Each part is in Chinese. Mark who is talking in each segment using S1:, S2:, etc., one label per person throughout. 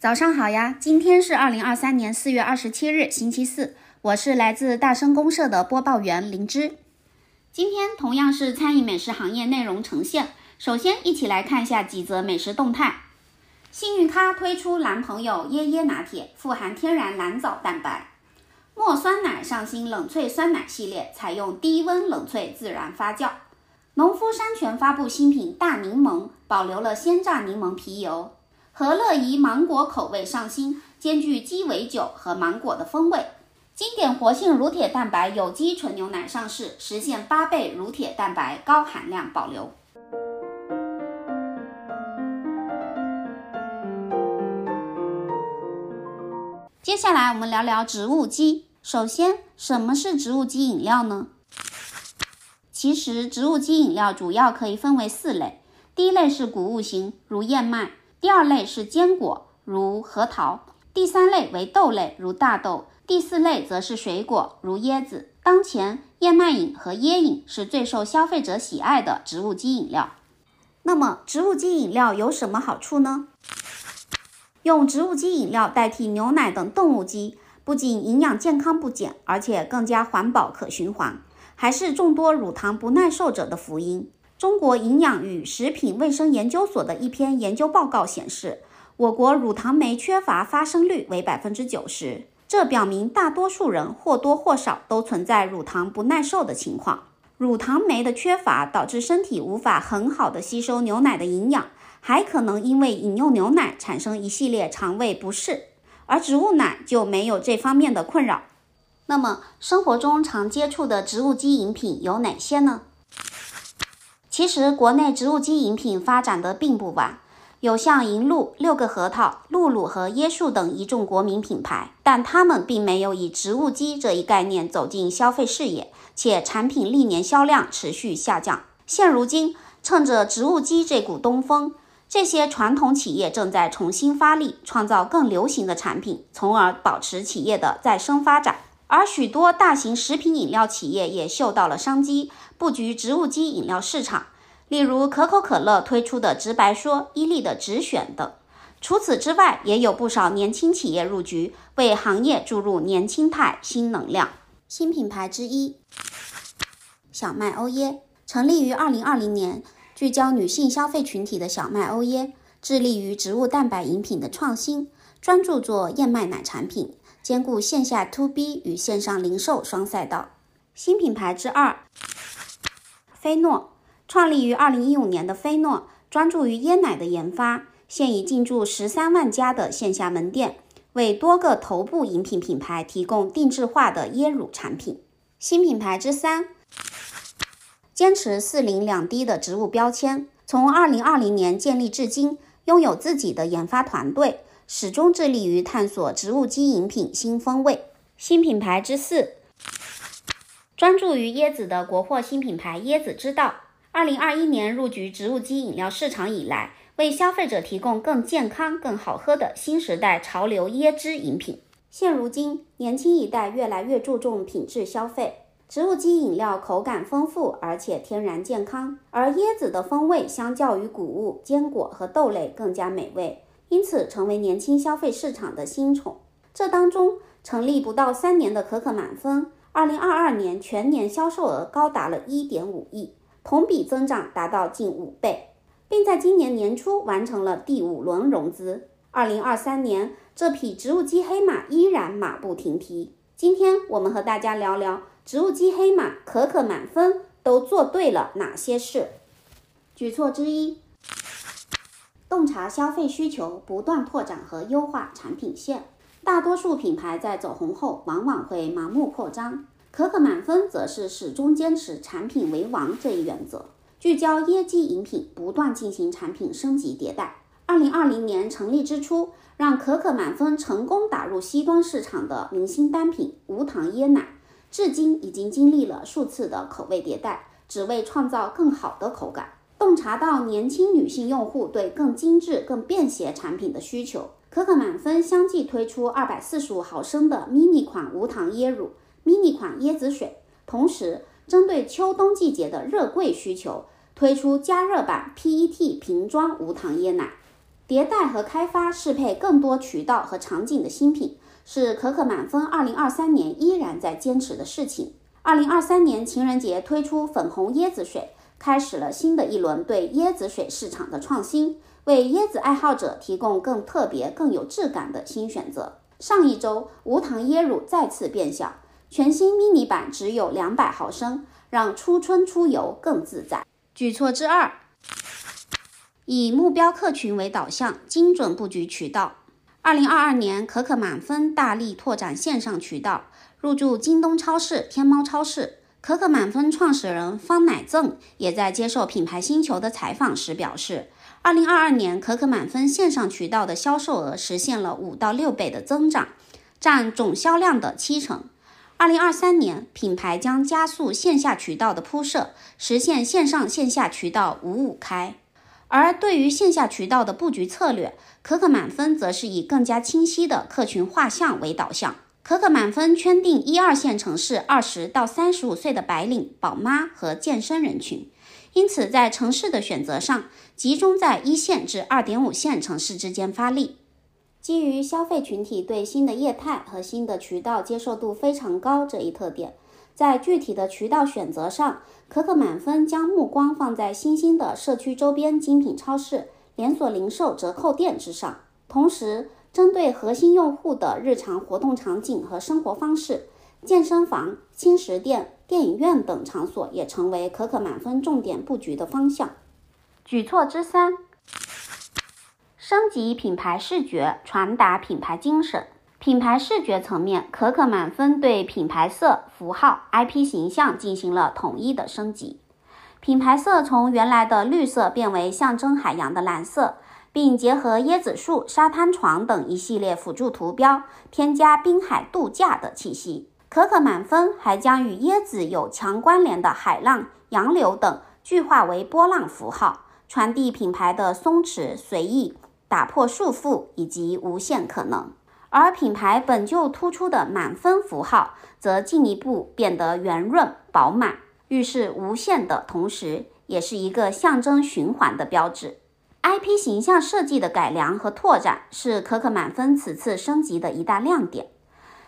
S1: 早上好呀，今天是二零二三年四月二十七日，星期四。我是来自大生公社的播报员灵芝。今天同样是餐饮美食行业内容呈现。首先，一起来看一下几则美食动态。幸运咖推出蓝朋友椰椰拿铁，富含天然蓝藻蛋白。墨酸奶上新冷萃酸奶系列，采用低温冷萃自然发酵。农夫山泉发布新品大柠檬，保留了鲜榨柠檬皮油。和乐怡芒果口味上新，兼具鸡尾酒和芒果的风味。经典活性乳铁蛋白有机纯牛奶上市，实现八倍乳铁蛋白高含量保留。接下来我们聊聊植物基。首先，什么是植物基饮料呢？其实，植物基饮料主要可以分为四类。第一类是谷物型，如燕麦。第二类是坚果，如核桃；第三类为豆类，如大豆；第四类则是水果，如椰子。当前，燕麦饮和椰饮是最受消费者喜爱的植物基饮料。那么，植物基饮料有什么好处呢？用植物基饮料代替牛奶等动物基，不仅营养健康不减，而且更加环保可循环，还是众多乳糖不耐受者的福音。中国营养与食品卫生研究所的一篇研究报告显示，我国乳糖酶缺乏发生率为百分之九十，这表明大多数人或多或少都存在乳糖不耐受的情况。乳糖酶的缺乏导致身体无法很好的吸收牛奶的营养，还可能因为饮用牛奶产生一系列肠胃不适，而植物奶就没有这方面的困扰。那么，生活中常接触的植物基饮品有哪些呢？其实，国内植物基饮品发展的并不晚，有像银鹭、六个核桃、露露和椰树等一众国民品牌，但他们并没有以植物基这一概念走进消费视野，且产品历年销量持续下降。现如今，趁着植物基这股东风，这些传统企业正在重新发力，创造更流行的产品，从而保持企业的再生发展。而许多大型食品饮料企业也嗅到了商机，布局植物基饮料市场。例如可口可乐推出的直白说、伊利的直选等。除此之外，也有不少年轻企业入局，为行业注入年轻态新能量。新品牌之一，小麦欧耶，成立于二零二零年，聚焦女性消费群体的小麦欧耶，致力于植物蛋白饮品的创新，专注做燕麦奶产品。兼顾线下 to B 与线上零售双赛道。新品牌之二，菲诺，创立于二零一五年的菲诺，专注于椰奶的研发，现已进驻十三万家的线下门店，为多个头部饮品品牌提供定制化的椰乳产品。新品牌之三，坚持四零两低的植物标签，从二零二零年建立至今，拥有自己的研发团队。始终致力于探索植物基饮品新风味。新品牌之四，专注于椰子的国货新品牌椰子之道。二零二一年入局植物基饮料市场以来，为消费者提供更健康、更好喝的新时代潮流椰汁饮品。现如今，年轻一代越来越注重品质消费，植物基饮料口感丰富，而且天然健康，而椰子的风味相较于谷物、坚果和豆类更加美味。因此，成为年轻消费市场的新宠。这当中，成立不到三年的可可满分，二零二二年全年销售额高达了一点五亿，同比增长达到近五倍，并在今年年初完成了第五轮融资。二零二三年，这匹植物基黑马依然马不停蹄。今天，我们和大家聊聊植物基黑马可可满分都做对了哪些事。举措之一。洞察消费需求，不断拓展和优化产品线。大多数品牌在走红后，往往会盲目扩张。可可满分则是始终坚持产品为王这一原则，聚焦椰基饮品，不断进行产品升级迭代。二零二零年成立之初，让可可满分成功打入西端市场的明星单品无糖椰奶，至今已经经历了数次的口味迭代，只为创造更好的口感。洞察到年轻女性用户对更精致、更便携产品的需求，可可满分相继推出二百四十五毫升的 mini 款无糖椰乳、mini 款椰子水，同时针对秋冬季节的热柜需求，推出加热版 PET 瓶装无糖椰奶。迭代和开发适配更多渠道和场景的新品，是可可满分2023年依然在坚持的事情。2023年情人节推出粉红椰子水，开始了新的一轮对椰子水市场的创新，为椰子爱好者提供更特别、更有质感的新选择。上一周，无糖椰乳再次变小，全新 mini 版只有200毫升，让初春出游更自在。举措之二。以目标客群为导向，精准布局渠道。二零二二年，可可满分大力拓展线上渠道，入驻京东超市、天猫超市。可可满分创始人方乃正也在接受品牌星球的采访时表示，二零二二年可可满分线上渠道的销售额实现了五到六倍的增长，占总销量的七成。二零二三年，品牌将加速线下渠道的铺设，实现线上线下渠道五五开。而对于线下渠道的布局策略，可可满分则是以更加清晰的客群画像为导向。可可满分圈定一二线城市二十到三十五岁的白领、宝妈和健身人群，因此在城市的选择上，集中在一线至二点五线城市之间发力。基于消费群体对新的业态和新的渠道接受度非常高这一特点。在具体的渠道选择上，可可满分将目光放在新兴的社区周边精品超市、连锁零售折扣店之上。同时，针对核心用户的日常活动场景和生活方式，健身房、轻食店、电影院等场所也成为可可满分重点布局的方向。举措之三：升级品牌视觉，传达品牌精神。品牌视觉层面，可可满分对品牌色、符号、IP 形象进行了统一的升级。品牌色从原来的绿色变为象征海洋的蓝色，并结合椰子树、沙滩床等一系列辅助图标，添加滨海度假的气息。可可满分还将与椰子有强关联的海浪、洋流等具化为波浪符号，传递品牌的松弛、随意、打破束缚以及无限可能。而品牌本就突出的满分符号，则进一步变得圆润饱满，预示无限的同时，也是一个象征循环的标志。IP 形象设计的改良和拓展，是可可满分此次升级的一大亮点。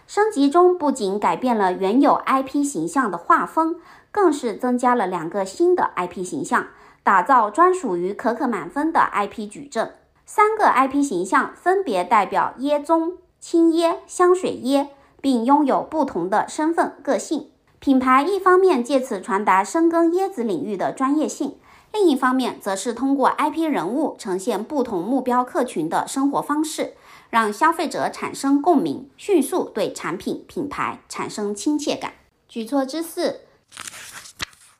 S1: 升级中不仅改变了原有 IP 形象的画风，更是增加了两个新的 IP 形象，打造专属于可可满分的 IP 矩阵。三个 IP 形象分别代表椰棕。青椰、香水椰，并拥有不同的身份个性。品牌一方面借此传达深耕椰子领域的专业性，另一方面则是通过 IP 人物呈现不同目标客群的生活方式，让消费者产生共鸣，迅速对产品品牌产生亲切感。举措之四，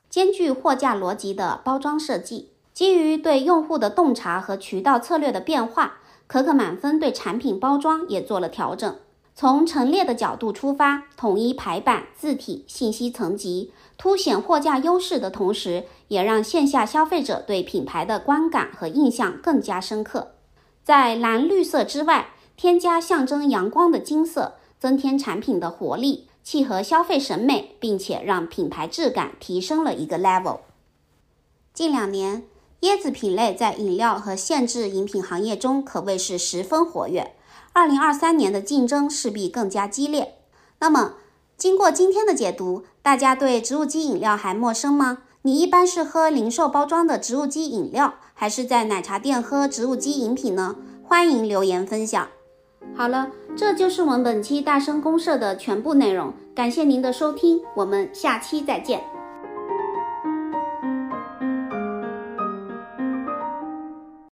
S1: 兼具货架逻辑的包装设计，基于对用户的洞察和渠道策略的变化。可可满分对产品包装也做了调整，从陈列的角度出发，统一排版、字体、信息层级，凸显货架优势的同时，也让线下消费者对品牌的观感和印象更加深刻。在蓝绿色之外，添加象征阳光的金色，增添产品的活力，契合消费审美，并且让品牌质感提升了一个 level。近两年。椰子品类在饮料和限制饮品行业中可谓是十分活跃。二零二三年的竞争势必更加激烈。那么，经过今天的解读，大家对植物基饮料还陌生吗？你一般是喝零售包装的植物基饮料，还是在奶茶店喝植物基饮品呢？欢迎留言分享。好了，这就是我们本期大声公社的全部内容。感谢您的收听，我们下期再见。